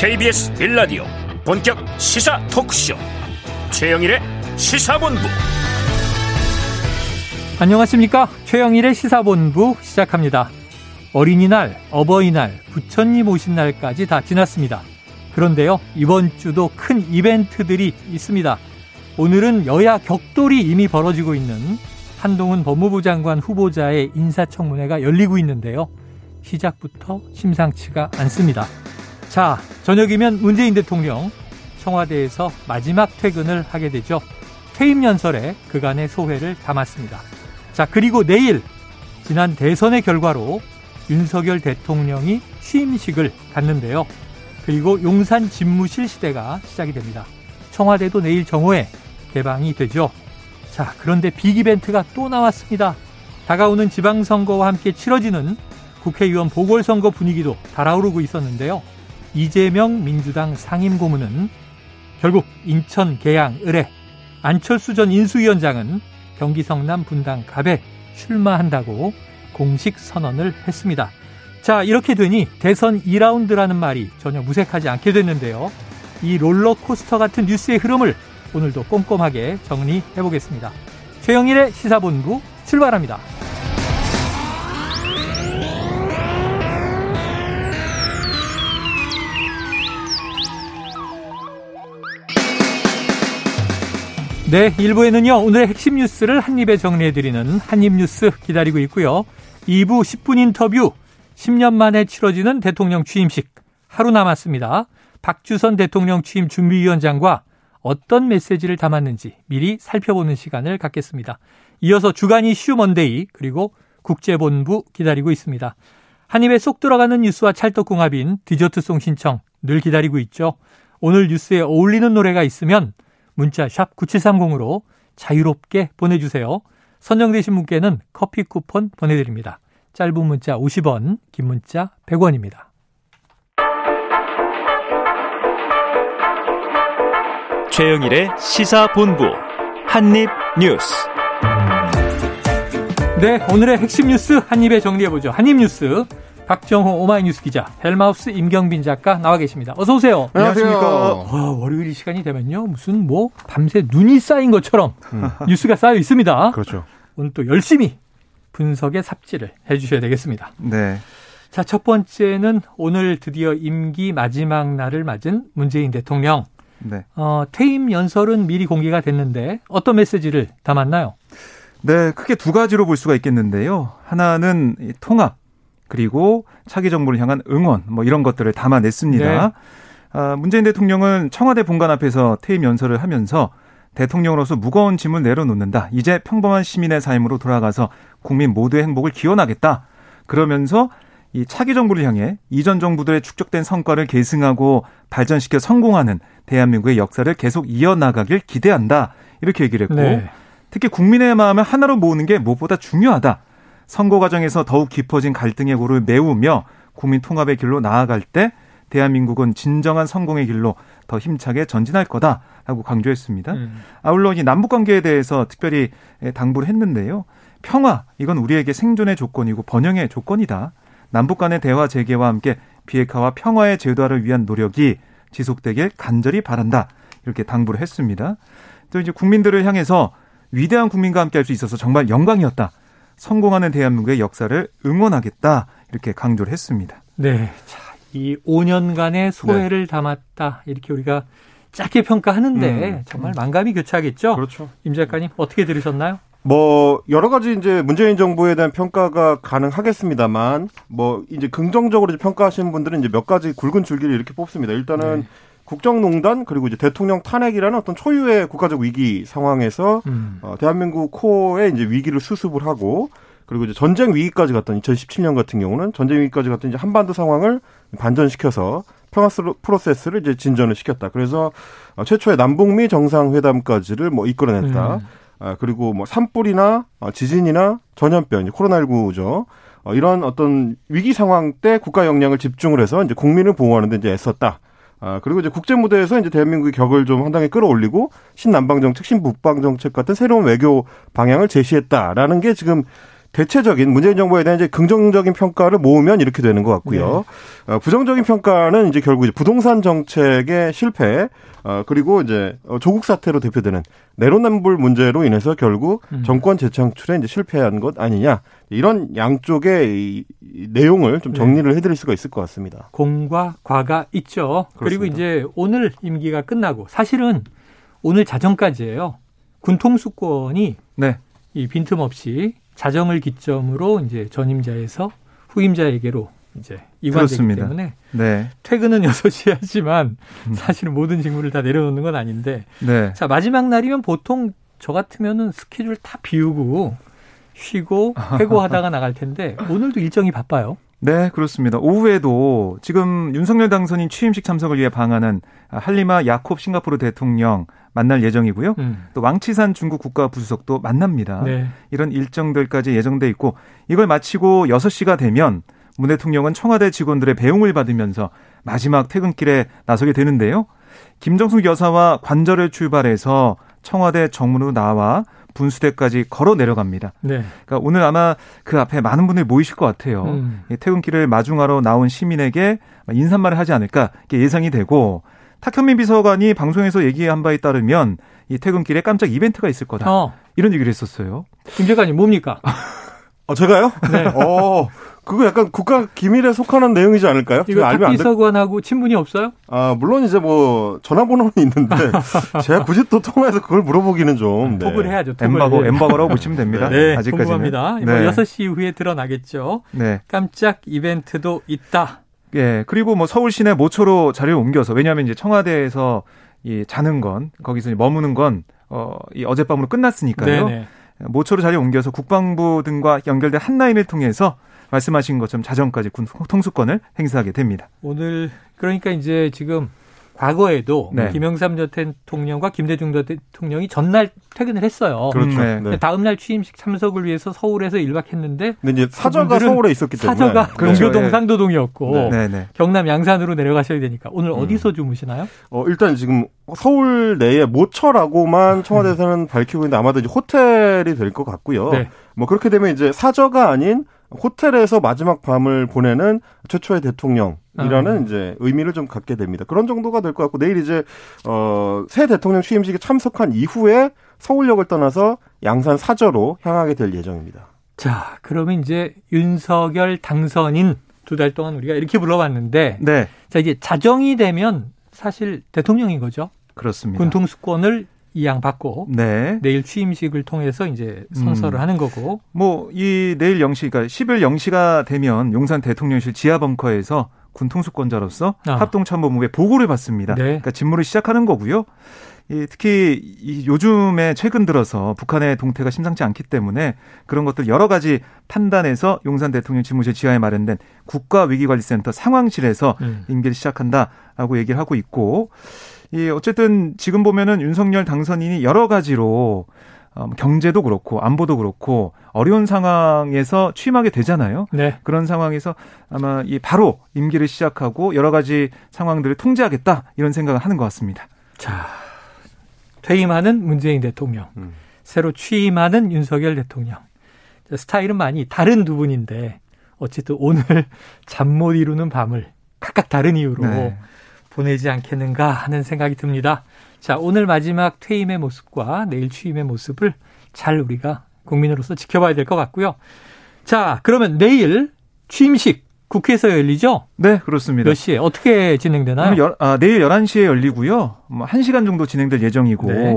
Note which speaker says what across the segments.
Speaker 1: KBS 빌라디오 본격 시사 토크쇼. 최영일의 시사본부.
Speaker 2: 안녕하십니까? 최영일의 시사본부 시작합니다. 어린이날 어버이날 부처님 오신 날까지 다 지났습니다. 그런데요 이번 주도 큰 이벤트들이 있습니다. 오늘은 여야 격돌이 이미 벌어지고 있는 한동훈 법무부 장관 후보자의 인사청문회가 열리고 있는데요. 시작부터 심상치가 않습니다. 자, 저녁이면 문재인 대통령 청와대에서 마지막 퇴근을 하게 되죠. 퇴임 연설에 그간의 소회를 담았습니다. 자, 그리고 내일 지난 대선의 결과로 윤석열 대통령이 취임식을 갖는데요. 그리고 용산 집무실 시대가 시작이 됩니다. 청와대도 내일 정오에 개방이 되죠. 자, 그런데 빅 이벤트가 또 나왔습니다. 다가오는 지방선거와 함께 치러지는 국회의원 보궐선거 분위기도 달아오르고 있었는데요. 이재명 민주당 상임고문은 결국 인천 계양 을에 안철수 전 인수위원장은 경기 성남 분당 갑에 출마한다고 공식 선언을 했습니다. 자, 이렇게 되니 대선 2라운드라는 말이 전혀 무색하지 않게 됐는데요. 이 롤러코스터 같은 뉴스의 흐름을 오늘도 꼼꼼하게 정리해 보겠습니다. 최영일의 시사본부 출발합니다. 네, 1부에는요, 오늘의 핵심 뉴스를 한입에 정리해드리는 한입뉴스 기다리고 있고요. 2부 10분 인터뷰, 10년 만에 치러지는 대통령 취임식, 하루 남았습니다. 박주선 대통령 취임 준비위원장과 어떤 메시지를 담았는지 미리 살펴보는 시간을 갖겠습니다. 이어서 주간 이슈 먼데이 그리고 국제본부 기다리고 있습니다. 한 입에 쏙 들어가는 뉴스와 찰떡궁합인 디저트송 신청 늘 기다리고 있죠. 오늘 뉴스에 어울리는 노래가 있으면 문자 샵 9730으로 자유롭게 보내주세요. 선정되신 분께는 커피 쿠폰 보내드립니다. 짧은 문자 50원, 긴 문자 100원입니다.
Speaker 1: 최영일의 시사본부 한입뉴스.
Speaker 2: 네, 오늘의 핵심 뉴스 한입에 정리해보죠. 한입뉴스. 박정호 오마이뉴스 기자, 헬마우스 임경빈 작가 나와 계십니다. 어서 오세요.
Speaker 3: 안녕하십니까.
Speaker 2: 와, 월요일 시간이 되면요. 무슨 뭐 밤새 눈이 쌓인 것처럼 음. 뉴스가 쌓여 있습니다.
Speaker 3: 그렇죠.
Speaker 2: 오늘 또 열심히 분석에 삽질을 해 주셔야 되겠습니다.
Speaker 3: 네.
Speaker 2: 자, 첫 번째는 오늘 드디어 임기 마지막 날을 맞은 문재인 대통령. 네. 어, 퇴임 연설은 미리 공개가 됐는데 어떤 메시지를 담았나요?
Speaker 3: 네, 크게 두 가지로 볼 수가 있겠는데요. 하나는 통합 그리고 차기 정부를 향한 응원 뭐 이런 것들을 담아냈습니다. 네. 아, 문재인 대통령은 청와대 본관 앞에서 퇴임 연설을 하면서 대통령으로서 무거운 짐을 내려놓는다. 이제 평범한 시민의 삶으로 돌아가서 국민 모두의 행복을 기원하겠다. 그러면서 이 차기 정부를 향해 이전 정부들의 축적된 성과를 계승하고 발전시켜 성공하는 대한민국의 역사를 계속 이어나가길 기대한다. 이렇게 얘기를 했고 네. 특히 국민의 마음을 하나로 모으는 게 무엇보다 중요하다. 선거 과정에서 더욱 깊어진 갈등의 고를 메우며 국민 통합의 길로 나아갈 때 대한민국은 진정한 성공의 길로 더 힘차게 전진할 거다라고 강조했습니다. 음. 아울러 이 남북 관계에 대해서 특별히 당부를 했는데요. 평화 이건 우리에게 생존의 조건이고 번영의 조건이다. 남북 간의 대화 재개와 함께 비핵화와 평화의 제도화를 위한 노력이 지속되길 간절히 바란다. 이렇게 당부를 했습니다. 또 이제 국민들을 향해서 위대한 국민과 함께 할 수 있어서 정말 영광이었다. 성공하는 대한민국의 역사를 응원하겠다. 이렇게 강조를 했습니다.
Speaker 2: 네. 자, 이 5년간의 소회를 네. 담았다. 이렇게 우리가 짧게 평가하는데 음. 정말 만감이 교차하겠죠?
Speaker 3: 그렇죠.
Speaker 2: 임 작가님 어떻게 들으셨나요?
Speaker 4: 뭐 여러 가지 이제 문재인 정부에 대한 평가가 가능하겠습니다만 뭐 이제 긍정적으로 평가하시는 분들은 이제 몇 가지 굵은 줄기를 이렇게 뽑습니다. 일단은 네. 국정농단 그리고 이제 대통령 탄핵이라는 어떤 초유의 국가적 위기 상황에서 음. 어, 대한민국 코어에 이제 위기를 수습을 하고 그리고 이제 전쟁 위기까지 갔던 2017년 같은 경우는 전쟁 위기까지 갔던 이제 한반도 상황을 반전시켜서 평화 프로세스를 이제 진전을 시켰다. 그래서 어, 최초의 남북미 정상회담까지를 뭐 이끌어냈다. 음. 아, 그리고 뭐 산불이나 어, 지진이나 전염병, 코로나19죠. 어, 이런 어떤 위기 상황 때 국가 역량을 집중을 해서 이제 국민을 보호하는 데 이제 애썼다. 아, 그리고 이제 국제 무대에서 이제 대한민국의 격을 좀 상당히 끌어올리고 신남방 정책, 신북방 정책 같은 새로운 외교 방향을 제시했다라는 게 지금 대체적인 문재인 정부에 대한 이제 긍정적인 평가를 모으면 이렇게 되는 것 같고요. 네. 어, 부정적인 평가는 이제 결국 이제 부동산 정책의 실패, 어, 그리고 이제 어, 조국 사태로 대표되는 내로남불 문제로 인해서 결국 음. 정권 재창출에 이제 실패한 것 아니냐 이런 양쪽의 내용을 좀 네. 정리를 네. 해드릴 수가 있을 것 같습니다.
Speaker 2: 공과 과가 있죠. 그렇습니다. 그리고 이제 오늘 임기가 끝나고 사실은 오늘 자정까지예요. 군통수권이 네. 이 빈틈없이 자정을 기점으로 이제 전임자에서 후임자에게로 이제 이관되기 때문에 네. 퇴근은 6시 하지만 음. 사실은 모든 직무를 다 내려놓는 건 아닌데 네. 자 마지막 날이면 보통 저 같으면은 스케줄 다 비우고 쉬고 회고하다가 나갈 텐데 오늘도 일정이 바빠요.
Speaker 3: 네, 그렇습니다. 오후에도 지금 윤석열 당선인 취임식 참석을 위해 방한한 할리마 야콥 싱가포르 대통령 만날 예정이고요. 음. 또 왕치산 중국 국가부수석도 만납니다. 네. 이런 일정들까지 예정돼 있고 이걸 마치고 6시가 되면 문 대통령은 청와대 직원들의 배웅을 받으면서 마지막 퇴근길에 나서게 되는데요. 김정숙 여사와 관절을 출발해서 청와대 정문으로 나와 분수대까지 걸어 내려갑니다. 네. 그러니까 오늘 아마 그 앞에 많은 분들이 모이실 것 같아요. 음. 퇴근길을 마중하러 나온 시민에게 인사말을 하지 않을까 예상이 되고 탁현민 비서관이 방송에서 얘기한 바에 따르면 이 퇴근길에 깜짝 이벤트가 있을 거다. 어. 이런 얘기를 했었어요.
Speaker 2: 김 재관님 뭡니까?
Speaker 4: 어, 제가요? 네. 어, 그거 약간 국가 기밀에 속하는 내용이지 않을까요?
Speaker 2: 이거 탁 비서관하고 친분이 없어요?
Speaker 4: 아, 물론 이제 뭐 전화번호는 있는데 제가 굳이 또 통화해서 그걸 물어보기는 좀
Speaker 2: 네. 톡을 해야죠. 톡을.
Speaker 3: 엠바고 엠바고라고 보시면 됩니다.
Speaker 2: 네, 아직까지는. 궁금합니다. 네. 6시 이후에 드러나겠죠. 네. 깜짝 이벤트도 있다.
Speaker 3: 예, 그리고 뭐 서울 시내 모초로 자리를 옮겨서 왜냐하면 이제 청와대에서 이 자는 건 거기서 머무는 건 어, 이 어젯밤으로 끝났으니까요. 네네. 모초로 자리 옮겨서 국방부 등과 연결된 한 라인을 통해서 말씀하신 것처럼 자정까지 군 통수권을 행사하게 됩니다.
Speaker 2: 오늘 그러니까 이제 지금 과거에도 네. 김영삼 전 대통령과 김대중 전 대통령이 전날 퇴근을 했어요.
Speaker 4: 그렇죠. 네.
Speaker 2: 네. 다음 날 취임식 참석을 위해서 서울에서 1박 했는데
Speaker 4: 근데 이제 사저가 서울에 있었기 때문에
Speaker 2: 사저가 그렇죠. 동교동 네. 상도동이었고 네. 네. 경남 양산으로 내려가셔야 되니까 오늘 음. 어디서 주무시나요?
Speaker 4: 어, 일단 지금 서울 내에 모처라고만 청와대에서는 음. 밝히고 있는데 아마도 이제 호텔이 될 것 같고요. 뭐 그렇게 되면 이제 사저가 아닌 호텔에서 마지막 밤을 보내는 최초의 대통령이라는 아. 이제 의미를 좀 갖게 됩니다. 그런 정도가 될 것 같고 내일 이제 어새 대통령 취임식에 참석한 이후에 서울역을 떠나서 양산 사저로 향하게 될 예정입니다.
Speaker 2: 자, 그러면 이제 윤석열 당선인 두 달 동안 우리가 이렇게 불러봤는데 네. 자, 이제 자정이 되면 사실 대통령인 거죠.
Speaker 3: 그렇습니다.
Speaker 2: 군통수권을 이양 받고 네. 내일 취임식을 통해서 이제 선서를 음. 하는 거고
Speaker 3: 뭐 이 내일 0시 그러니까 10일 0시가 되면 용산 대통령실 지하 벙커에서 군 통수권자로서 아. 합동 참모본부에 보고를 받습니다. 네. 그러니까 직무를 시작하는 거고요. 이 특히 이 요즘에 최근 들어서 북한의 동태가 심상치 않기 때문에 그런 것들 여러 가지 판단해서 용산 대통령 집무실 지하에 마련된 국가위기관리센터 상황실에서 음. 임기를 시작한다라고 얘기를 하고 있고 이 어쨌든 지금 보면은 윤석열 당선인이 여러 가지로 어, 경제도 그렇고 안보도 그렇고 어려운 상황에서 취임하게 되잖아요. 네. 그런 상황에서 아마 이 바로 임기를 시작하고 여러 가지 상황들을 통제하겠다 이런 생각을 하는 것 같습니다.
Speaker 2: 자, 퇴임하는 문재인 대통령, 음. 새로 취임하는 윤석열 대통령. 스타일은 많이 다른 두 분인데 어쨌든 오늘 잠 못 이루는 밤을 각각 다른 이유로 네. 보내지 않겠는가 하는 생각이 듭니다. 자, 오늘 마지막 퇴임의 모습과 내일 취임의 모습을 잘 우리가 국민으로서 지켜봐야 될 것 같고요. 자, 그러면 내일 취임식 국회에서 열리죠?
Speaker 3: 네, 그렇습니다.
Speaker 2: 몇 시에 어떻게 진행되나요?
Speaker 3: 열, 아, 내일 11시에 열리고요. 뭐 1시간 정도 진행될 예정이고 네.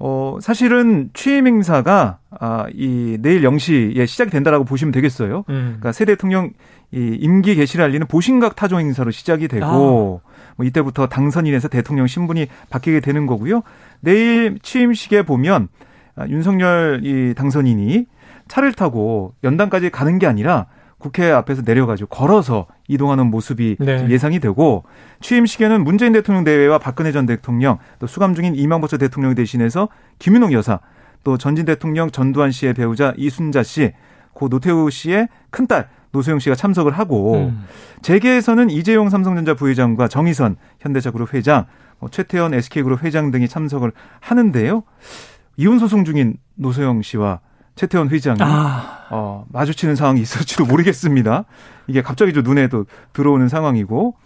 Speaker 3: 어, 사실은 취임 행사가 아, 이 내일 0시에 시작이 된다라고 보시면 되겠어요. 음. 그러니까 새 대통령 이 임기 개시를 알리는 보신각 타종 행사로 시작이 되고 아. 뭐 이때부터 당선인에서 대통령 신분이 바뀌게 되는 거고요. 내일 취임식에 보면 아, 윤석열 이 당선인이 차를 타고 연단까지 가는 게 아니라 국회 앞에서 내려가지고 걸어서 이동하는 모습이 네. 예상이 되고 취임식에는 문재인 대통령 대회와 박근혜 전 대통령 또 수감 중인 이명박 전 대통령 대신해서 김윤옥 여사 또 전진 대통령 전두환 씨의 배우자 이순자 씨, 고 노태우 씨의 큰딸 노소영 씨가 참석을 하고 음. 재계에서는 이재용 삼성전자 부회장과 정의선 현대자그룹 회장, 뭐 최태원 SK그룹 회장 등이 참석을 하는데요. 이혼 소송 중인 노소영 씨와 최태원 회장이 아. 어, 마주치는 상황이 있을지도 모르겠습니다. 이게 갑자기 좀 눈에도 들어오는 상황이고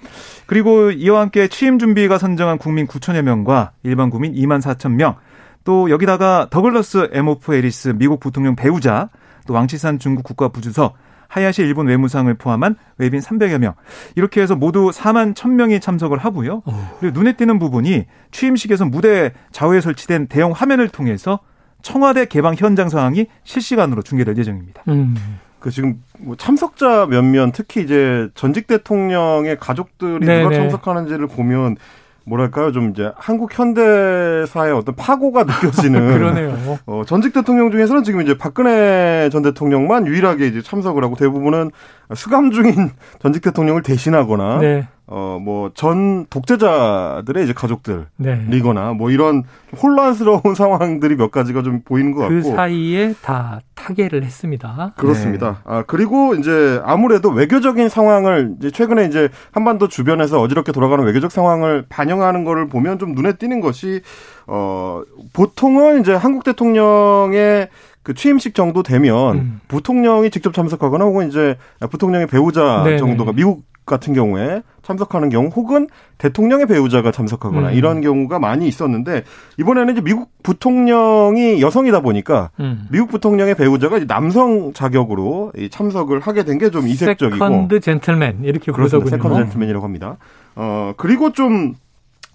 Speaker 3: 그리고 이와 함께 취임 준비가 선정한 국민 9천여 명과 일반 국민 2만 4천 명, 또 여기다가 더글러스 엠호프 해리스 미국 부통령 배우자, 또 왕치산 중국 국가부주석, 하야시 일본 외무상을 포함한 외빈 300여 명. 이렇게 해서 모두 4만 1000명이 참석을 하고요. 그리고 눈에 띄는 부분이 취임식에서 무대 좌우에 설치된 대형 화면을 통해서 청와대 개방 현장 상황이 실시간으로 중계될 예정입니다. 음.
Speaker 4: 그 지금 뭐 참석자 몇몇 특히 이제 전직 대통령의 가족들이 네네. 누가 네. 참석하는지를 보면 뭐랄까요 좀 이제 한국 현대사의 어떤 파고가 느껴지는
Speaker 2: 그러네요.
Speaker 4: 어, 전직 대통령 중에서는 지금 이제 박근혜 전 대통령만 유일하게 이제 참석을 하고 대부분은 수감 중인 전직 대통령을 대신하거나 네. 어 뭐 전 독재자들의 이제 가족들이거나 네. 뭐 이런 혼란스러운 상황들이 몇 가지가 좀 보이는 것 그
Speaker 2: 같고 그 사이에 다 타계를 했습니다.
Speaker 4: 그렇습니다. 네. 아 그리고 이제 아무래도 외교적인 상황을 이제 최근에 이제 한반도 주변에서 어지럽게 돌아가는 외교적 상황을 반영하는 거를 보면 좀 눈에 띄는 것이 어 보통은 이제 한국 대통령의 그 취임식 정도 되면 음. 부통령이 직접 참석하거나 혹은 이제 부통령의 배우자 네네. 정도가 미국 같은 경우에 참석하는 경우 혹은 대통령의 배우자가 참석하거나 음. 이런 경우가 많이 있었는데 이번에는 이제 미국 부통령이 여성이다 보니까 음. 미국 부통령의 배우자가 이제 남성 자격으로 참석을 하게 된 게 좀 이색적이고
Speaker 2: second gentleman 이렇게 부르더군요.
Speaker 4: second gentleman이라고 합니다. 어 그리고 좀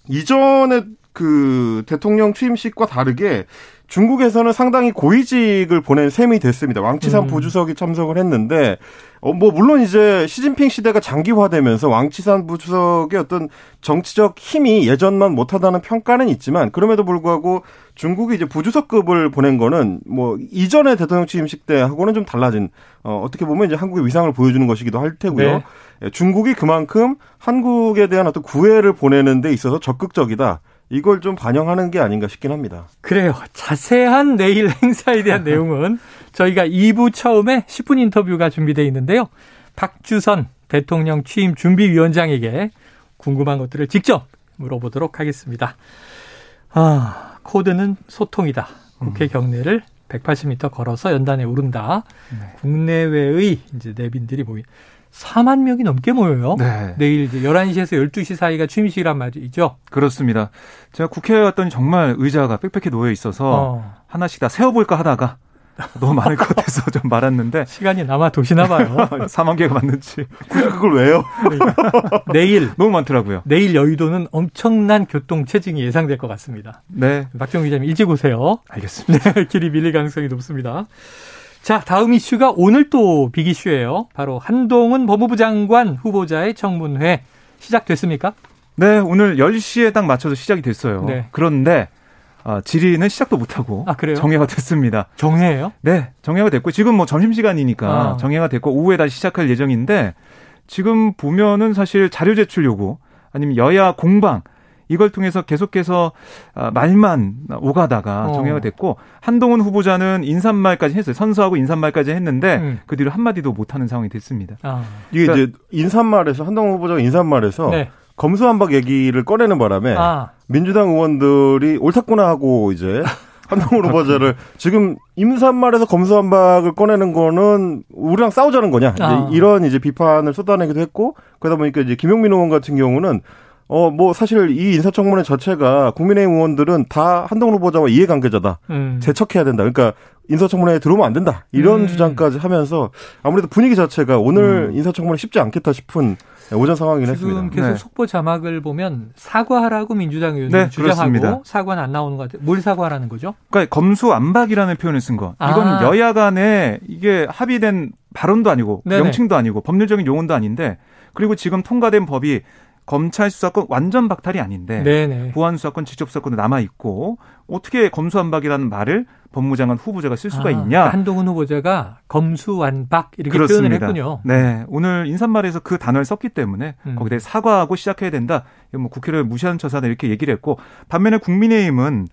Speaker 4: 이전에 그 대통령 취임식과 다르게 중국에서는 상당히 고위직을 보낸 셈이 됐습니다. 왕치산 음. 부주석이 참석을 했는데 어, 뭐 물론 이제 시진핑 시대가 장기화되면서 왕치산 부주석의 어떤 정치적 힘이 예전만 못하다는 평가는 있지만 그럼에도 불구하고 중국이 이제 부주석급을 보낸 거는 뭐 이전의 대통령 취임식 때하고는 좀 달라진 어, 어떻게 보면 이제 한국의 위상을 보여주는 것이기도 할 테고요. 네. 예, 중국이 그만큼 한국에 대한 어떤 구애를 보내는 데 있어서 적극적이다. 이걸 좀 반영하는 게 아닌가 싶긴 합니다.
Speaker 2: 그래요. 자세한 내일 행사에 대한 내용은 저희가 2부 처음에 10분 인터뷰가 준비되어 있는데요. 박주선 대통령 취임 준비위원장에게 궁금한 것들을 직접 물어보도록 하겠습니다. 아, 코드는 소통이다. 국회 음. 경내를 180m 걸어서 연단에 오른다. 네. 국내외의 이제 내빈들이 모인 4만 명이 넘게 모여요. 네. 내일 이제 11시에서 12시 사이가 취임식이란 말이죠.
Speaker 3: 그렇습니다. 제가 국회에 왔더니 정말 의자가 빽빽히 놓여 있어서 어. 하나씩 다 세워볼까 하다가 너무 많을 것 같아서 좀 말았는데
Speaker 2: 시간이 남아 도시나 봐요.
Speaker 3: 4만 개가 맞는지.
Speaker 4: 굳이 그걸 왜요?
Speaker 2: 내일
Speaker 3: 너무 많더라고요.
Speaker 2: 내일 여의도는 엄청난 교통 체증이 예상될 것 같습니다.
Speaker 3: 네.
Speaker 2: 박정 기자님 일찍 오세요.
Speaker 3: 알겠습니다.
Speaker 2: 네, 길이 밀릴 가능성이 높습니다. 자, 다음 이슈가 오늘 또 빅이슈예요. 바로 한동훈 법무부 장관 후보자의 청문회 시작됐습니까?
Speaker 3: 네, 오늘 10시에 딱 맞춰서 시작이 됐어요. 네. 그런데 아, 질의는 시작도 못하고 아, 정해가 됐습니다.
Speaker 2: 정해예요?
Speaker 3: 네, 정해가 됐고 지금 뭐 점심시간이니까 아. 정해가 됐고 오후에 다시 시작할 예정인데 지금 보면은 사실 자료 제출 요구 아니면 여야 공방 이걸 통해서 계속해서 아, 말만 오가다가 어. 정해가 됐고 한동훈 후보자는 인사말까지 했어요. 선서하고 인사말까지 했는데 음. 그 뒤로 한마디도 못하는 상황이 됐습니다. 아.
Speaker 4: 이게 그러니까, 이제 인사말에서 한동훈 후보자가 인사말에서 네. 검수한박 얘기를 꺼내는 바람에 아. 민주당 의원들이 옳았구나 하고 이제 한동훈 후보자를 지금 임산말에서 검수한박을 꺼내는 거는 우리랑 싸우자는 거냐 아. 이런 이제 비판을 쏟아내기도 했고 그러다 보니까 이제 김용민 의원 같은 경우는 어, 뭐, 사실 이 인사청문회 자체가 국민의힘 의원들은 다 한동훈 후보자와 이해관계자다. 음. 재척해야 된다. 그러니까 인사청문회에 들어오면 안 된다. 이런 음. 주장까지 하면서 아무래도 분위기 자체가 오늘 음. 인사청문회 쉽지 않겠다 싶은 오전 상황이긴 했습니다.
Speaker 2: 지금 계속
Speaker 4: 네.
Speaker 2: 속보 자막을 보면 사과하라고 민주당 의원들이 네, 주장하고 그렇습니다. 사과는 안 나오는 것 같아요. 뭘 사과하라는 거죠?
Speaker 3: 그러니까 검수 안박이라는 표현을 쓴 거. 이건 아. 여야 간에 이게 합의된 발언도 아니고 네네. 명칭도 아니고 법률적인 용어도 아닌데 그리고 지금 통과된 법이 검찰 수사권 완전 박탈이 아닌데 네네. 보안 수사권, 직접 수사권도 남아 있고 어떻게 검수완박이라는 말을 법무장관 후보자가 쓸 수가 아, 있냐? 그러니까
Speaker 2: 한동훈 후보자가 검수완박 이렇게 그렇습니다. 표현을 했군요.
Speaker 3: 네, 오늘 인사말에서 그 단어를 썼기 때문에 음. 거기에 사과하고 시작해야 된다. 뭐 국회를 무시하는 처사다 이렇게 얘기를 했고 반면에 국민의힘은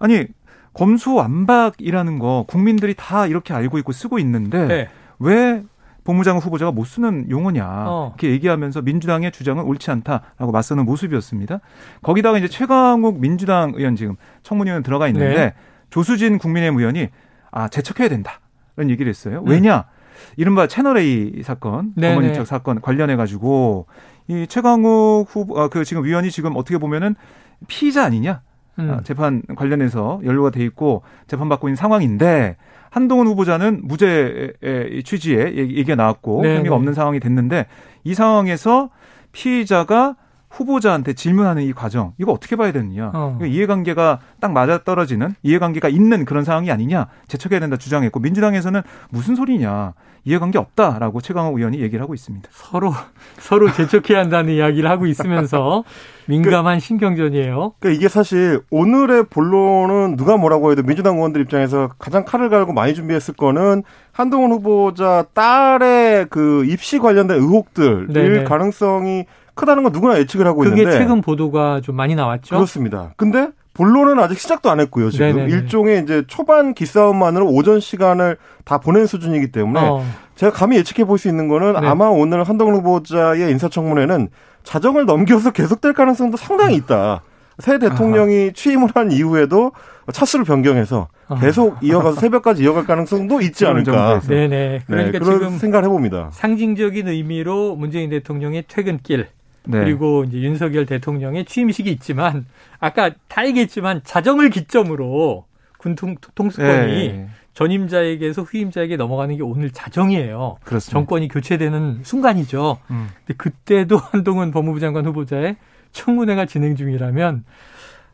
Speaker 3: 아니 검수완박이라는 거 국민들이 다 이렇게 알고 있고 쓰고 있는데 네. 왜 법무장관 후보자가 못 쓰는 용어냐 어. 이렇게 얘기하면서 민주당의 주장은 옳지 않다라고 맞서는 모습이었습니다. 거기다가 이제 최강욱 민주당 의원 지금 청문위원 들어가 있는데 네. 조수진 국민의힘 의원이 아 재척해야 된다. 얘기를 했어요. 왜냐? 이른바 채널 A 사건,
Speaker 2: 네네.
Speaker 3: 어머니 척 사건 관련해 가지고 이 최강욱 후보 아, 그 지금 위원이 지금 어떻게 보면은 피의자 아니냐?
Speaker 2: 음.
Speaker 3: 아, 재판 관련해서 연루가 돼 있고 재판 받고 있는 상황인데 한동훈 후보자는 무죄의 취지의 얘기가 나왔고
Speaker 2: 네네.
Speaker 3: 혐의가 없는 상황이 됐는데 이 상황에서 피의자가 후보자한테 질문하는 이 과정 이거 어떻게 봐야 되느냐
Speaker 2: 어.
Speaker 3: 이거 이해관계가 딱 맞아 떨어지는 이해관계가 있는 그런 상황이 아니냐 재척해야 된다 주장했고 민주당에서는 무슨 소리냐 이해관계 없다라고 최강욱 의원이 얘기를 하고 있습니다.
Speaker 2: 서로 서로 재촉해야 한다는 이야기를 하고 있으면서 민감한 신경전이에요.
Speaker 4: 그러니까 이게 사실 오늘의 본론은 누가 뭐라고 해도 민주당 의원들 입장에서 가장 칼을 갈고 많이 준비했을 거는 한동훈 후보자 딸의 그 입시 관련된 의혹들일
Speaker 2: 네네.
Speaker 4: 가능성이 크다는 건 누구나 예측을 하고
Speaker 2: 그게
Speaker 4: 있는데
Speaker 2: 최근 보도가 좀 많이 나왔죠.
Speaker 4: 그렇습니다. 근데 본론은 아직 시작도 안 했고요. 지금
Speaker 2: 네네네.
Speaker 4: 일종의 이제 초반 기싸움만으로 오전 시간을 다 보낸 수준이기 때문에
Speaker 2: 어,
Speaker 4: 제가 감히 예측해 볼 수 있는 거는
Speaker 2: 네.
Speaker 4: 아마 오늘 한동훈 후보자의 인사청문회는 자정을 넘겨서 계속될 가능성도 상당히 있다. 새 대통령이 취임을 한 이후에도 차수를 변경해서
Speaker 2: 아.
Speaker 4: 계속 이어가서 새벽까지 이어갈 가능성도 있지 않을까.
Speaker 2: 네네.
Speaker 4: 네,
Speaker 2: 그러니까
Speaker 4: 그런
Speaker 2: 지금
Speaker 4: 생각을 해봅니다.
Speaker 2: 상징적인 의미로 문재인 대통령의 퇴근길
Speaker 3: 네.
Speaker 2: 그리고 이제 윤석열 대통령의 취임식이 있지만 아까 다 얘기했지만 자정을 기점으로 군 통- 통수권이
Speaker 3: 네.
Speaker 2: 전임자에게서 후임자에게 넘어가는 게 오늘 자정이에요.
Speaker 3: 그렇습니다.
Speaker 2: 정권이 교체되는 순간이죠.
Speaker 3: 음.
Speaker 2: 근데 그때도 한동훈 법무부 장관 후보자의 청문회가 진행 중이라면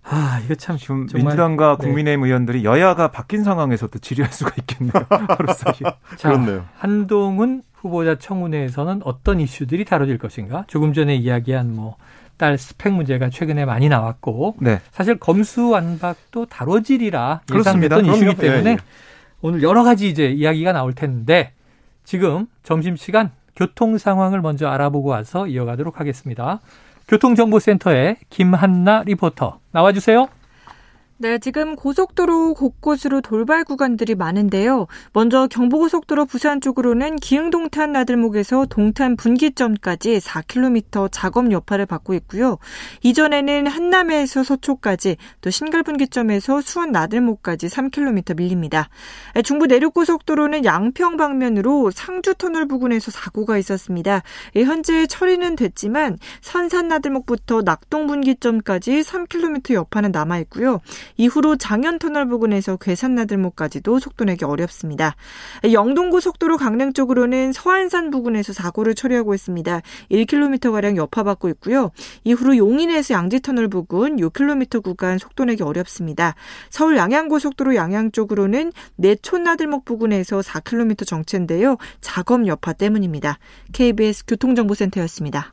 Speaker 2: 아 이거 참
Speaker 3: 지금
Speaker 2: 정말-
Speaker 3: 민주당과
Speaker 2: 네.
Speaker 3: 국민의힘 의원들이 여야가 바뀐 상황에서도 질의할 수가 있겠네요. 하루 사이에.
Speaker 2: 자,
Speaker 4: 그렇네요.
Speaker 2: 한동훈 후보자 청문회에서는 어떤 이슈들이 다뤄질 것인가? 조금 전에 이야기한 뭐 딸 스펙 문제가 최근에 많이 나왔고
Speaker 3: 네.
Speaker 2: 사실 검수완박도 다뤄지리라
Speaker 3: 그렇습니다.
Speaker 2: 예상됐던 이슈이기. 때문에
Speaker 4: 예, 예.
Speaker 2: 오늘 여러 가지 이제 이야기가 나올 텐데 지금 점심 시간 교통 상황을 먼저 알아보고 와서 이어가도록 하겠습니다. 교통정보센터의 김한나 리포터 나와주세요.
Speaker 5: 네, 지금 고속도로 곳곳으로 돌발 구간들이 많은데요. 먼저 경부고속도로 부산 쪽으로는 기흥동탄 나들목에서 동탄 분기점까지 4km 작업 여파를 받고 있고요. 이전에는 한남에서 서초까지 또 신갈분기점에서 수원 나들목까지 3km 밀립니다. 중부 내륙고속도로는 양평 방면으로 상주터널 부근에서 사고가 있었습니다. 예, 현재 처리는 됐지만 선산 나들목부터 낙동 분기점까지 3km 여파는 남아 있고요. 이후로 장현터널 부근에서 괴산나들목까지도 속도 내기 어렵습니다. 영동고속도로 강릉 쪽으로는 서안산 부근에서 사고를 처리하고 있습니다. 1km가량 여파받고 있고요. 이후로 용인에서 양지터널 부근 6km 구간 속도 내기 어렵습니다. 서울 양양고속도로 양양 쪽으로는 내촌나들목 부근에서 4km 정체인데요. 작업 여파 때문입니다. KBS 교통정보센터였습니다.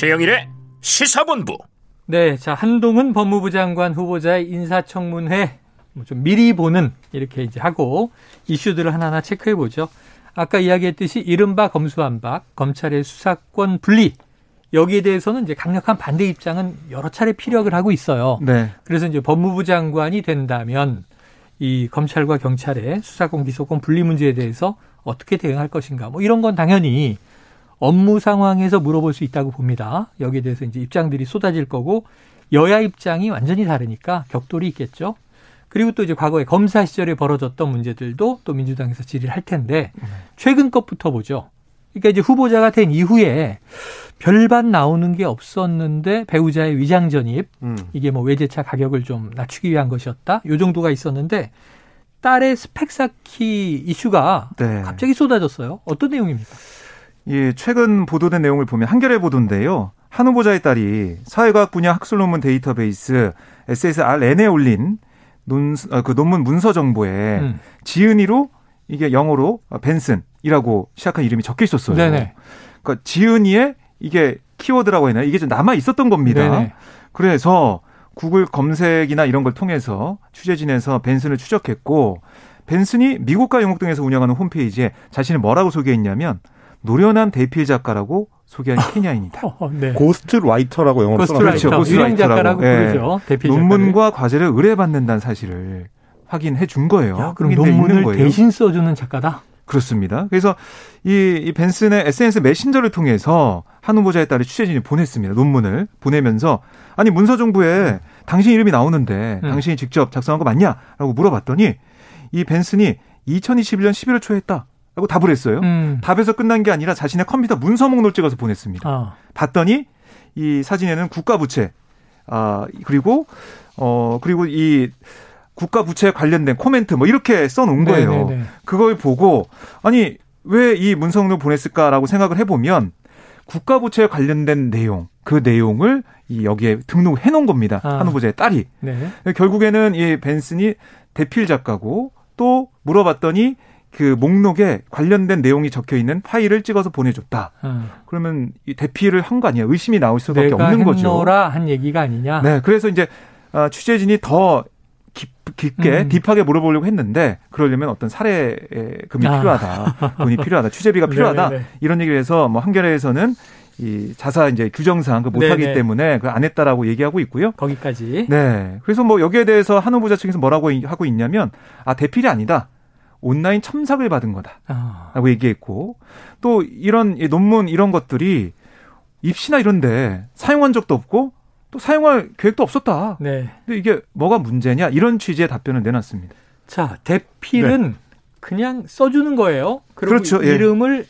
Speaker 1: 최영일의 시사본부.
Speaker 2: 네, 자 한동훈 법무부 장관 후보자의 인사청문회 뭐좀 미리 보는 이렇게 이제 하고 이슈들을 하나하나 체크해 보죠. 아까 이야기했듯이 이른바 검수완박, 검찰의 수사권 분리 여기에 대해서는 이제 강력한 반대 입장은 여러 차례 피력을 하고 있어요.
Speaker 3: 네.
Speaker 2: 그래서 이제 법무부 장관이 된다면 이 검찰과 경찰의 수사권 기소권 분리 문제에 대해서 어떻게 대응할 것인가 뭐 이런 건 당연히 업무 상황에서 물어볼 수 있다고 봅니다. 여기에 대해서 이제 입장들이 쏟아질 거고 여야 입장이 완전히 다르니까 격돌이 있겠죠. 그리고 또 이제 과거에 검사 시절에 벌어졌던 문제들도 또 민주당에서 질의를 할 텐데 최근 것부터 보죠. 그러니까 이제 후보자가 된 이후에 별반 나오는 게 없었는데 배우자의 위장 전입
Speaker 4: 음.
Speaker 2: 이게 뭐 외제차 가격을 좀 낮추기 위한 것이었다. 요 정도가 있었는데 딸의 스펙 쌓기 이슈가
Speaker 3: 네.
Speaker 2: 갑자기 쏟아졌어요. 어떤 내용입니까?
Speaker 3: 예, 최근 보도된 내용을 보면 한겨레 보도인데요. 한 후보자의 딸이 사회과학 분야 학술 논문 데이터베이스 SSRN에 올린 논, 어, 그 논문 문서 정보에
Speaker 2: 음.
Speaker 3: 지은이로 이게 영어로 벤슨이라고 시작한 이름이 적혀 있었어요.
Speaker 2: 네네.
Speaker 3: 그러니까 지은이의 이게 키워드라고 해야 되나 이게 좀 남아 있었던 겁니다.
Speaker 2: 네네.
Speaker 3: 그래서 구글 검색이나 이런 걸 통해서 취재진에서 벤슨을 추적했고 벤슨이 미국과 영국 등에서 운영하는 홈페이지에 자신을 뭐라고 소개했냐면 노련한 대필 작가라고 소개한 케냐인이다.
Speaker 2: 어, 네.
Speaker 4: ghost writer라고 영어로
Speaker 2: ghost writer,
Speaker 4: 써놨죠.
Speaker 3: 그렇죠.
Speaker 2: 유령
Speaker 3: ghost writer라고.
Speaker 2: 작가라고
Speaker 3: 예.
Speaker 2: 부르죠. 대필 작가를.
Speaker 3: 논문과 과제를 의뢰받는다는 사실을 확인해 준 거예요.
Speaker 2: 야, 그럼 논문을
Speaker 3: 거예요.
Speaker 2: 대신 써주는 작가다.
Speaker 3: 그렇습니다. 그래서 이, 이 벤슨의 SNS 메신저를 통해서 한 후보자의 딸이 취재진이 보냈습니다. 논문을 보내면서 아니 문서 정보에 당신 이름이 나오는데 음. 당신이 직접 작성한 거 맞냐라고 물어봤더니 이 벤슨이 2021년 11월 초에 했다. 라고 답을 했어요. 음. 답에서 끝난 게 아니라 자신의 컴퓨터 문서 목록을 찍어서 보냈습니다. 아. 봤더니 이 사진에는 국가 부채 아 그리고 어 그리고 이 국가 부채에 관련된 코멘트 뭐 이렇게 써 놓은 거예요. 네네네. 그걸 보고 아니 왜 이 문성을 보냈을까라고 생각을 해 보면 국가 부채에 관련된 내용 그 내용을 이 여기에 등록해 놓은 겁니다. 아. 한 후보자의 딸이. 네. 결국에는 이 벤슨이 대필 작가고 또 물어봤더니 그 목록에 관련된 내용이 적혀 있는 파일을 찍어서 보내줬다. 음. 그러면 이 대피를 한 거 아니야? 의심이 나올 수밖에 없는 거죠.
Speaker 2: 내가 한 얘기가 아니냐?
Speaker 3: 네, 그래서 이제 아, 취재진이 더 깊, 게 음. 딥하게 물어보려고 했는데 그러려면 어떤 사례 금이 아. 필요하다, 돈이 필요하다, 취재비가 필요하다 네네네. 이런 얘기를 해서 뭐 한겨레에서는 이 자사 이제 규정상 그 못하기 네네. 때문에 그 안 했다라고 얘기하고 있고요.
Speaker 2: 거기까지.
Speaker 3: 네. 그래서 뭐 여기에 대해서 한 후보자 측에서 뭐라고 하고 있냐면 아 대필이 아니다. 온라인 첨삭을 받은 거다라고 아. 얘기했고 또 이런 논문 이런 것들이 입시나 이런데 사용한 적도 없고 또 사용할 계획도 없었다. 네. 근데 이게 뭐가 문제냐 이런 취지의 답변을 내놨습니다.
Speaker 2: 자 대필은 네. 그냥 써주는 거예요. 그렇죠. 예. 이름을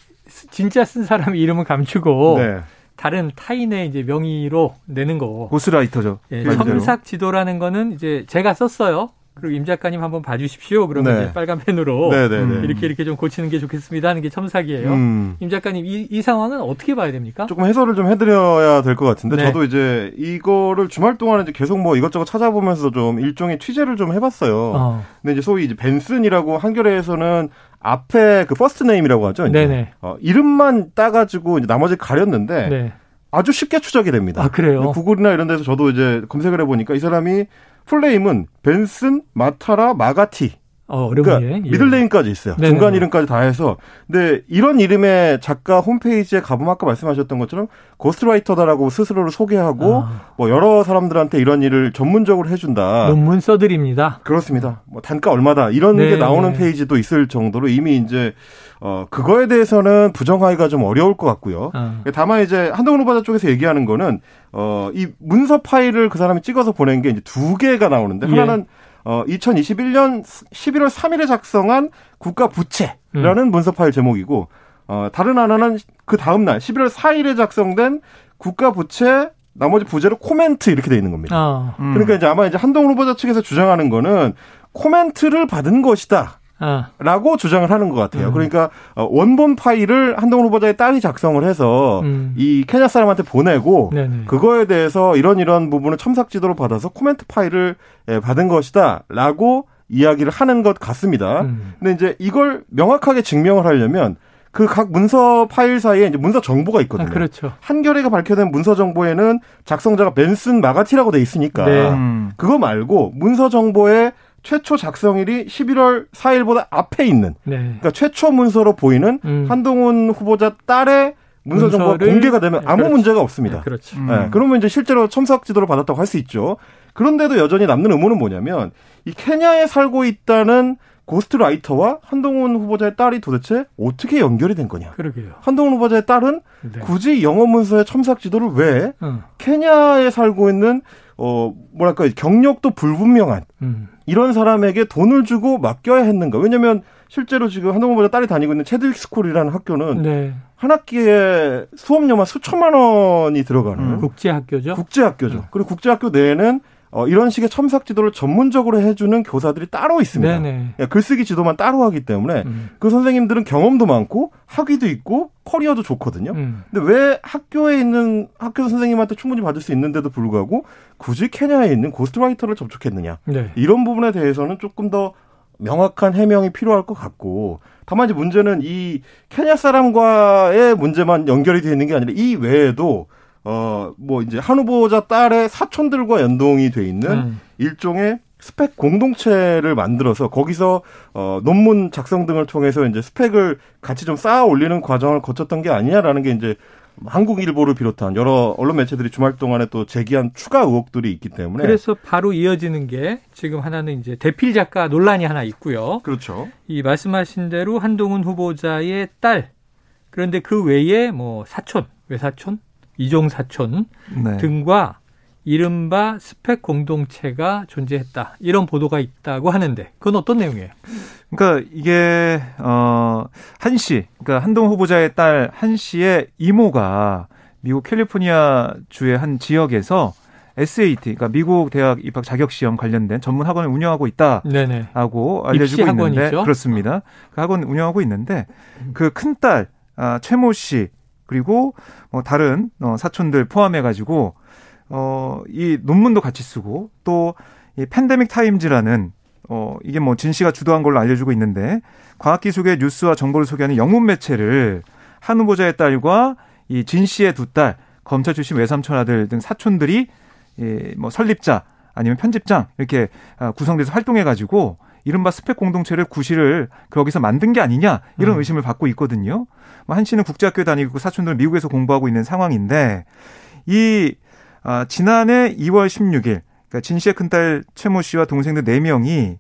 Speaker 2: 진짜 쓴 사람 이름은 감추고 네. 다른 타인의 이제 명의로 내는 거.
Speaker 3: 고스라이터죠.
Speaker 2: 예, 첨삭 지도라는 거는 이제 제가 썼어요. 그리고 임 작가님 한번 봐주십시오. 그러면 네. 빨간 펜으로 네네네. 네, 네. 이렇게 이렇게 좀 고치는 게 좋겠습니다 하는 게 첨삭이에요. 음. 임 작가님 이, 이 상황은 어떻게 봐야 됩니까?
Speaker 4: 조금 해설을 좀 해드려야 될 것 같은데 네. 저도 이제 이거를 주말 동안에 이제 계속 뭐 이것저것 찾아보면서 좀 일종의 취재를 좀 해봤어요. 어. 근데 이제 소위 이제 벤슨이라고 한겨레에서는 앞에 그 first name이라고 하죠. 이제. 네네. 어, 이름만 따가지고 이제 나머지 가렸는데 네. 아주 쉽게 추적이 됩니다.
Speaker 2: 아, 그래요?
Speaker 4: 구글이나 이런 데서 저도 이제 검색을 해보니까 이 사람이 full name은 벤슨 마타라 마가티. 어, 그러니까 예. middle name까지 있어요. 네네네. 중간 이름까지 다 해서. 근데 이런 이름의 작가 홈페이지에 가보면 아까 말씀하셨던 것처럼 고스트라이터다라고 스스로를 소개하고 아. 뭐 여러 사람들한테 이런 일을 전문적으로 해준다.
Speaker 2: 논문 써드립니다.
Speaker 4: 그렇습니다. 뭐 단가 얼마다 이런 네네. 게 나오는 페이지도 있을 정도로 이미 이제 어 그거에 대해서는 부정하기가 좀 어려울 것 같고요. 아. 다만 이제 한동훈 후보자 쪽에서 얘기하는 거는 어이 문서 파일을 그 사람이 찍어서 보낸 게 이제 두 개가 나오는데 예. 하나는 어 2021년 11월 3일에 작성한 국가 부채라는 음. 문서 파일 제목이고 어 다른 하나는 그 다음 날 11월 4일에 작성된 국가 부채 나머지 부제로 코멘트 이렇게 돼 있는 겁니다. 어. 음. 그러니까 이제 아마 이제 한동훈 후보자 측에서 주장하는 거는 코멘트를 받은 것이다. 아. 라고 주장을 하는 것 같아요. 음. 그러니까 어, 원본 파일을 한동훈 후보자의 딸이 작성을 해서 음. 이 케냐 사람한테 보내고 네네. 그거에 대해서 이런 이런 부분을 첨삭 지도를 받아서 코멘트 파일을 예, 받은 것이다라고 이야기를 하는 것 같습니다. 음. 근데 이제 이걸 명확하게 증명을 하려면 그각 문서 파일 사이에 이제 문서 정보가 있거든요. 아,
Speaker 2: 그렇죠.
Speaker 4: 한겨레가 밝혀낸 문서 정보에는 작성자가 벤슨 마가티라고 돼 있으니까 네. 그거 말고 문서 정보에 최초 작성일이 11월 4일보다 앞에 있는 네. 그러니까 최초 문서로 보이는 음. 한동훈 후보자 딸의 문서 정보가 공개가 되면 아무 그렇지. 문제가 없습니다. 네,
Speaker 2: 그렇죠.
Speaker 4: 음. 네, 그러면 이제 실제로 첨삭 지도를 받았다고 할 수 있죠. 그런데도 여전히 남는 의문은 뭐냐면 이 케냐에 살고 있다는 ghostwriter와 한동훈 후보자의 딸이 도대체 어떻게 연결이 된 거냐.
Speaker 2: 그러게요.
Speaker 4: 한동훈 후보자의 딸은 네. 굳이 영어 문서의 첨삭 지도를 왜 음. 케냐에 살고 있는 어 뭐랄까 경력도 불분명한 음. 이런 사람에게 돈을 주고 맡겨야 했는가? 왜냐면 실제로 지금 한동훈 후보자 딸이 다니고 있는 채드윅 스쿨이라는 학교는 네. 한 학기에 수업료만 수천만 원이 들어가는 음,
Speaker 2: 국제학교죠.
Speaker 4: 국제학교죠. 음. 그리고 국제학교 내에는 어, 이런 식의 첨삭 지도를 전문적으로 해주는 교사들이 따로 있습니다. 네네. 예, 글쓰기 지도만 따로 하기 때문에 음. 그 선생님들은 경험도 많고 학위도 있고 커리어도 좋거든요. 음. 근데 왜 학교에 있는 학교 선생님한테 충분히 받을 수 있는데도 불구하고 굳이 케냐에 있는 ghostwriter를 접촉했느냐? 네. 이런 부분에 대해서는 조금 더 명확한 해명이 필요할 것 같고 다만 이제 문제는 이 케냐 사람과의 문제만 연결이 되어 있는 게 아니라 이 외에도 어, 뭐 이제 한 후보자 딸의 사촌들과 연동이 돼 있는 음. 일종의 스펙 공동체를 만들어서 거기서 어 논문 작성 등을 통해서 이제 스펙을 같이 좀 쌓아 올리는 과정을 거쳤던 게 아니냐라는 게 이제 한국일보를 비롯한 여러 언론 매체들이 주말 동안에 또 제기한 추가 의혹들이 있기 때문에
Speaker 2: 그래서 바로 이어지는 게 지금 하나는 이제 대필 작가 논란이 하나 있고요.
Speaker 4: 그렇죠.
Speaker 2: 이 말씀하신 대로 한동훈 후보자의 딸 그런데 그 외에 뭐 사촌, 외사촌, 이종 사촌
Speaker 3: 네.
Speaker 2: 등과 이른바 스펙 공동체가 존재했다. 이런 보도가 있다고 하는데 그건 어떤 내용이에요?
Speaker 3: 그러니까 이게 어 한 씨, 그러니까 한동 후보자의 딸 한 씨의 이모가 미국 캘리포니아 주의 한 지역에서 SAT, 그러니까 미국 대학 입학 자격 시험 관련된 전문 학원을 운영하고 있다라고
Speaker 2: 네네.
Speaker 3: 알려지고 있는데
Speaker 2: 학원이죠?
Speaker 3: 그렇습니다. 그 학원 운영하고 있는데 그 큰딸 아, 최모 씨 그리고 뭐 다른 어, 사촌들 포함해 가지고 어, 이 논문도 같이 쓰고 또 이 팬데믹 타임즈라는 어, 이게 뭐 진 씨가 주도한 걸로 알려지고 있는데 과학기술의 뉴스와 정보를 소개하는 영문 매체를 한 후보자의 딸과 이 진 씨의 두 딸, 검찰 출신 외삼촌 아들 등 사촌들이 예, 뭐 설립자 아니면 편집장 이렇게 아, 구성돼서 활동해 가지고 이른바 스펙 공동체를 구실을 거기서 만든 게 아니냐 이런
Speaker 2: 음.
Speaker 3: 의심을 받고 있거든요. 뭐한 씨는 국제학교에 다니고 사촌들은 미국에서 공부하고 있는 상황인데 이 아, 지난해 2월 16일 그러니까 진 씨의 큰딸 최모 씨와 동생들 4 명이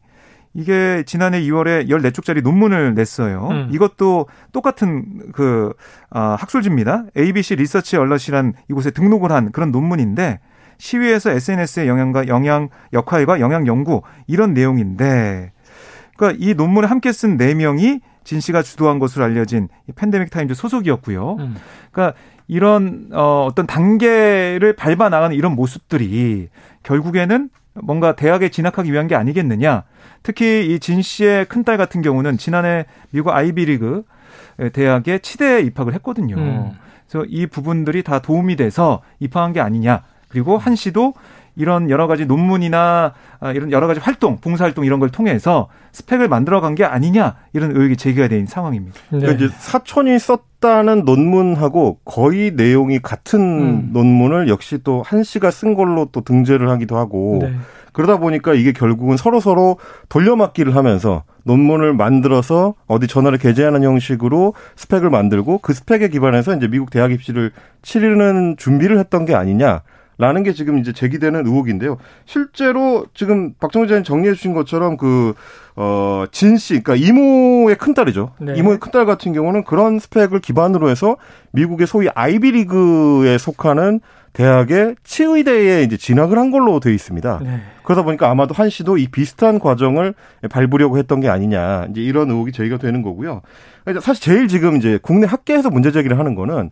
Speaker 3: 이게 지난해 2월에 14쪽짜리 논문을 냈어요.
Speaker 2: 음.
Speaker 3: 이것도 똑같은 그 아, 학술지입니다. ABC 리서치 얼럿이란 이곳에 등록을 한 그런 논문인데 시위에서 SNS의 영향과 영향 역할과 영향 연구 이런 내용인데 그러니까 이 논문을 함께 쓴네 명이 진 씨가 주도한 것으로 알려진 이 팬데믹 타임즈 소속이었고요.
Speaker 2: 음.
Speaker 3: 그러니까 이런 어 어떤 단계를 밟아 나가는 이런 모습들이 결국에는 뭔가 대학에 진학하기 위한 게 아니겠느냐. 특히 이 진 씨의 큰딸 같은 경우는 지난해 미국 아이비리그 대학에 치대에 입학을 했거든요.
Speaker 2: 음.
Speaker 3: 그래서 이 부분들이 다 도움이 돼서 입학한 게 아니냐. 그리고 한 씨도 이런 여러 가지 논문이나 아, 이런 여러 가지 활동, 봉사 활동 이런 걸 통해서 스펙을 만들어 간 게 아니냐 이런 의혹이 제기가 된 상황입니다.
Speaker 2: 네.
Speaker 4: 그러니까 이제 사촌이 썼다는 논문하고 거의 내용이 같은
Speaker 2: 음.
Speaker 4: 논문을 역시 또 한 씨가 쓴 걸로 또 등재를 하기도 하고
Speaker 2: 네.
Speaker 4: 그러다 보니까 이게 결국은 서로 서로 돌려막기를 하면서 논문을 만들어서 어디 전화를 게재하는 형식으로 스펙을 만들고 그 스펙에 기반해서 이제 미국 대학 입시를 치르는 준비를 했던 게 아니냐. 라는 게 지금 이제 제기되는 의혹인데요. 실제로 지금 박정희 기자님 정리해 주신 것처럼 그, 어, 진 씨, 그러니까 이모의 큰딸이죠.
Speaker 2: 네.
Speaker 4: 이모의 큰딸 같은 경우는 그런 스펙을 기반으로 해서 미국의 소위 아이비리그에 속하는 대학의 치의대에 이제 진학을 한 걸로 되어 있습니다.
Speaker 2: 네.
Speaker 4: 그러다 보니까 아마도 한 씨도 이 비슷한 과정을 밟으려고 했던 게 아니냐. 이제 이런 의혹이 제기가 되는 거고요. 그러니까 사실 제일 지금 이제 국내 학계에서 문제 제기를 하는 거는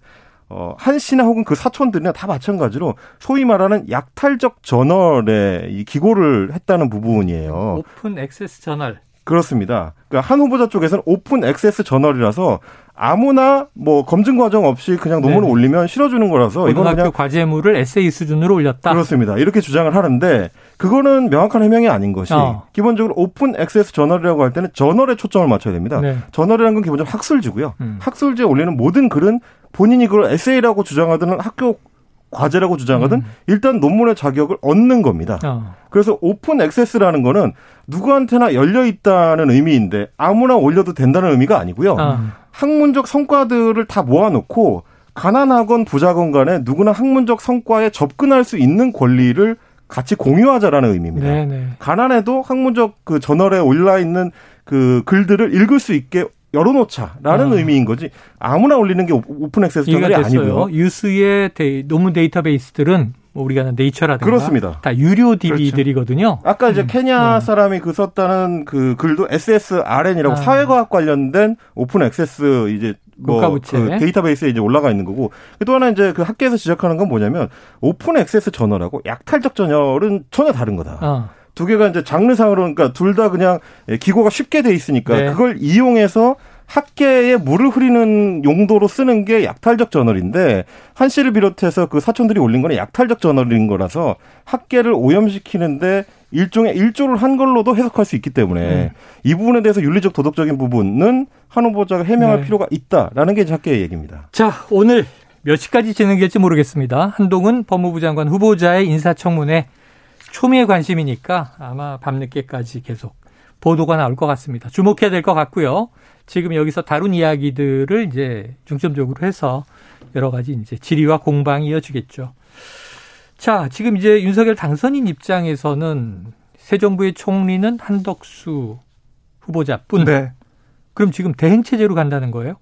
Speaker 4: 어, 한 씨나 혹은 그 사촌들이나 다 마찬가지로 소위 말하는 약탈적 저널에 이 기고를 했다는 부분이에요.
Speaker 2: open access journal.
Speaker 4: 그렇습니다. 그러니까 한 후보자 쪽에서는 open access journal이라서 아무나 뭐 검증 과정 없이 그냥 논문을
Speaker 2: 네.
Speaker 4: 올리면 실어주는 거라서 이건 그냥
Speaker 2: 과제물을 에세이 수준으로 올렸다.
Speaker 4: 그렇습니다. 이렇게 주장을 하는데 그거는 명확한 해명이 아닌 것이
Speaker 2: 어.
Speaker 4: 기본적으로 open access journal이라고 할 때는 저널에 초점을 맞춰야 됩니다.
Speaker 2: 네.
Speaker 4: 저널이라는 건 기본적으로 학술지고요.
Speaker 2: 음.
Speaker 4: 학술지에 올리는 모든 글은 본인이 그걸 에세이라고 주장하든 학교 과제라고 주장하든
Speaker 2: 음.
Speaker 4: 일단 논문의 자격을 얻는 겁니다.
Speaker 2: 어.
Speaker 4: 그래서 오픈 액세스라는 거는 누구한테나 열려 있다는 의미인데 아무나 올려도 된다는 의미가 아니고요.
Speaker 2: 어.
Speaker 4: 학문적 성과들을 다 모아놓고 가난하건 부자건 간에 누구나 학문적 성과에 접근할 수 있는 권리를 같이 공유하자라는 의미입니다.
Speaker 2: 네, 네.
Speaker 4: 가난해도 학문적 그 저널에 올라 있는 그 글들을 읽을 수 있게 열어놓자라는
Speaker 2: 아.
Speaker 4: 의미인 거지 아무나 올리는 게 오- open access
Speaker 2: journal이.
Speaker 4: 아니고요.
Speaker 2: 유수의 데, 논문 데이터베이스들은 뭐 우리가 네이처라든가
Speaker 4: 그렇습니다.
Speaker 2: 다 유료
Speaker 4: 그렇죠.
Speaker 2: DB들이거든요.
Speaker 4: 아까 이제 케냐
Speaker 2: 음.
Speaker 4: 사람이 그 썼다는 그 글도 SSRN이라고
Speaker 2: 아.
Speaker 4: 사회과학 관련된 open access 이제 뭐
Speaker 2: 국가부채.
Speaker 4: 그 데이터베이스에 이제 올라가 있는 거고 또 하나 이제 그 학계에서 지적하는 건 뭐냐면 open access journal하고 약탈적 저널은 전혀 다른 거다.
Speaker 2: 어.
Speaker 4: 두 개가 이제 장르상으로 그러니까 둘 다 그냥 기고가 쉽게 돼 있으니까
Speaker 2: 네.
Speaker 4: 그걸 이용해서 학계에 물을 흐리는 용도로 쓰는 게 약탈적 저널인데 한 씨를 비롯해서 그 사촌들이 올린 거는 약탈적 저널인 거라서 학계를 오염시키는데 일종의 일조를 한 걸로도 해석할 수 있기 때문에
Speaker 2: 음.
Speaker 4: 이 부분에 대해서 윤리적 도덕적인 부분은 한 후보자가 해명할
Speaker 2: 네.
Speaker 4: 필요가 있다라는 게 학계의 얘기입니다.
Speaker 2: 자, 오늘 몇 시까지 진행될지 모르겠습니다. 한동훈 법무부 장관 후보자의 인사청문회 초미의 관심이니까 아마 밤늦게까지 계속 보도가 나올 것 같습니다. 주목해야 될 것 같고요. 지금 여기서 다룬 이야기들을 이제 중점적으로 해서 여러 가지 이제 질의와 공방이 이어지겠죠. 자, 지금 이제 윤석열 당선인 입장에서는 새 정부의 총리는 한덕수 후보자뿐. 네. 그럼 지금 대행 체제로 간다는 거예요?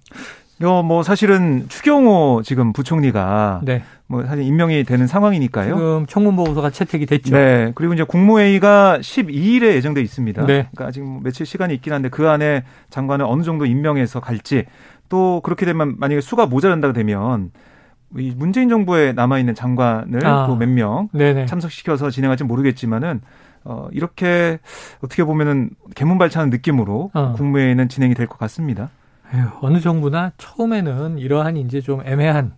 Speaker 3: 어, 뭐 사실은 추경호 지금 부총리가 네. 뭐 사실 임명이 되는 상황이니까요.
Speaker 2: 지금 청문 보고서가 채택이 됐죠.
Speaker 3: 네. 그리고 이제 국무회의가 12일에 예정돼 있습니다. 네. 그러니까 아직 뭐 며칠 시간이 있긴 한데 그 안에 장관을 어느 정도 임명해서 갈지 또 그렇게 되면 만약에 수가 모자란다고 되면 이 문재인 정부에 남아 있는 장관을 아. 또몇 명 참석시켜서 진행할지 모르겠지만은 어 이렇게 어떻게 보면은 개문발차는 느낌으로 어. 국무회의는 진행이 될 것 같습니다.
Speaker 2: 에휴, 어느 정부나 처음에는 이러한 이제 좀 애매한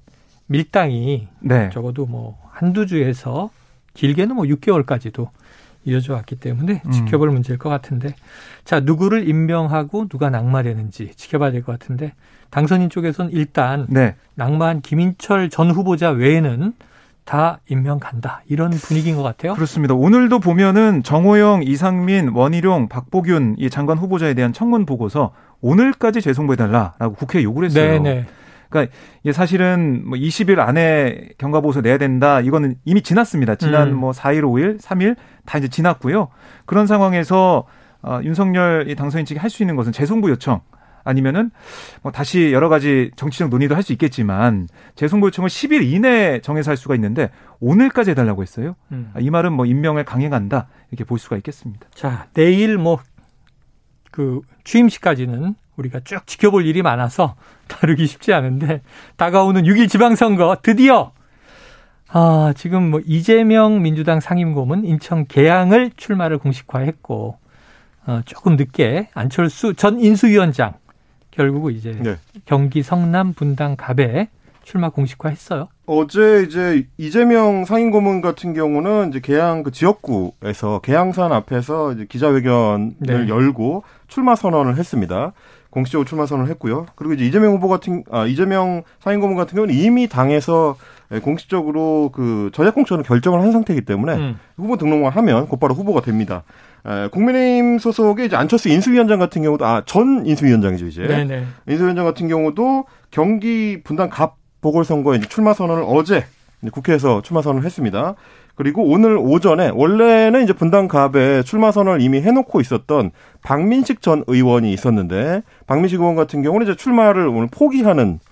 Speaker 2: 밀당이 네. 적어도 뭐 한두 주에서 길게는 뭐 6개월까지도 이어져 왔기 때문에 음. 지켜볼 문제일 것 같은데 자 누구를 임명하고 누가 낙마되는지 지켜봐야 될 것 같은데 당선인 쪽에서는 일단 네. 낙마한 김인철 전 후보자 외에는 다 임명 간다 이런 분위기인 것 같아요.
Speaker 3: 그렇습니다. 오늘도 보면은 정호영, 이상민, 원희룡, 박보균 이 장관 후보자에 대한 청문 보고서 오늘까지 재송부해달라라고 국회에 요구를 했어요. 네네. 네. 그러니까 이게 사실은 뭐 20일 안에 경과 보고서 내야 된다. 이거는 이미 지났습니다. 지난 음. 뭐 4일, 5일, 3일 다 이제 지났고요. 그런 상황에서 어, 윤석열 당선인 측이 할 수 있는 것은 재송부 요청 아니면은 뭐 다시 여러 가지 정치적 논의도 할 수 있겠지만 재송부 요청을 10일 이내에 정해서 할 수가 있는데 오늘까지 해달라고 했어요. 음. 이 말은 뭐 임명을 강행한다 이렇게 볼 수가 있겠습니다.
Speaker 2: 자 내일 뭐 그 취임식까지는 우리가 쭉 지켜볼 일이 많아서 다루기 쉽지 않은데 다가오는 6일 지방선거 드디어 아, 지금 뭐 이재명 민주당 상임고문 인천 계양을 출마를 공식화했고 어, 조금 늦게 안철수 전 인수위원장 결국 이제 네. 경기 성남 분당 갑에 출마 공식화했어요.
Speaker 4: 어제 이제 이재명 상임고문 같은 경우는 이제 계양 그 지역구에서 계양산 앞에서 이제 기자회견을 네. 열고 출마 선언을 했습니다. 공식적으로 출마 선언을 했고요. 그리고 이제 이재명 후보 같은 아 이재명 상임고문 같은 경우는 이미 당에서 공식적으로 그 전략 공천을 결정을 한 상태이기 때문에 음. 후보 등록만 하면 곧바로 후보가 됩니다. 에, 국민의힘 소속의 이제 안철수 인수위원장 같은 경우도 아 전 인수위원장이죠 이제 네네. 인수위원장 같은 경우도 경기 분당 갑 보궐선거에 출마 선언을 어제 국회에서 출마 선언을 했습니다. 그리고 오늘 오전에 원래는 이제 분당갑에 출마 선언을 이미 해놓고 있었던 박민식 전 의원이 있었는데 박민식 의원 같은 경우는 이제 출마를 오늘 포기하는 예,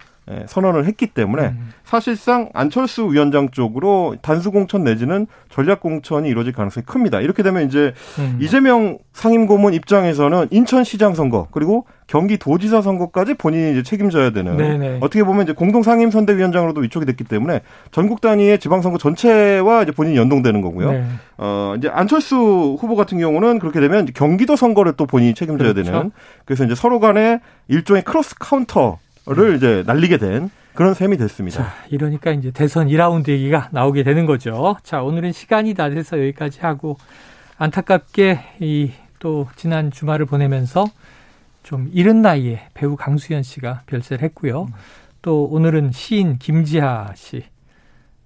Speaker 4: 선언을 했기 때문에 음. 사실상 안철수 위원장 쪽으로 단수 공천 내지는 전략 공천이 이루어질 가능성이 큽니다. 이렇게 되면 이제 음. 이재명 상임고문 입장에서는 인천시장 선거 그리고 경기도지사 선거까지 본인이 이제 책임져야 되는 네네. 어떻게 보면 이제 공동 상임 선대위원장으로도 위촉이 됐기 때문에 전국 단위의 지방선거 전체와 이제 본인이 연동되는 거고요. 네. 어 이제 안철수 후보 같은 경우는 그렇게 되면 경기도 선거를 또 본인이 책임져야 그렇죠. 되는 그래서 이제 서로 간에 일종의 크로스 카운터 를 이제 날리게 된 그런 셈이 됐습니다.
Speaker 2: 자, 이러니까 이제 대선 2라운드 얘기가 나오게 되는 거죠. 자, 오늘은 시간이 다 돼서 여기까지 하고 안타깝게 이 또 지난 주말을 보내면서 좀 이른 나이에 배우 강수연 씨가 별세를 했고요. 또 오늘은 시인 김지하 씨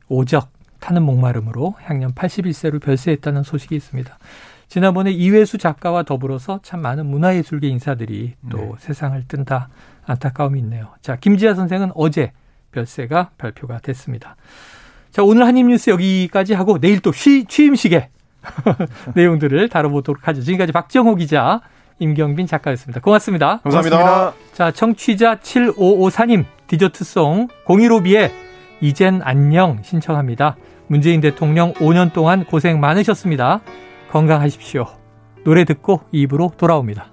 Speaker 2: 오적 타는 목마름으로 향년 81세로 별세했다는 소식이 있습니다. 지난번에 이회수 작가와 더불어서 참 많은 문화예술계 인사들이 또 네. 세상을 뜬다 안타까움이 있네요. 자, 김지아 선생은 어제 별세가 발표가 됐습니다. 자, 오늘 한입뉴스 여기까지 하고 내일 또 취, 취임식에 내용들을 다뤄보도록 하죠. 지금까지 박정호 기자, 임경빈 작가였습니다. 고맙습니다.
Speaker 4: 감사합니다. 고맙습니다.
Speaker 2: 자, 청취자 7554님, 디저트송 015B에 이젠 안녕 신청합니다. 문재인 대통령 5년 동안 고생 많으셨습니다. 건강하십시오. 노래 듣고 입으로 돌아옵니다.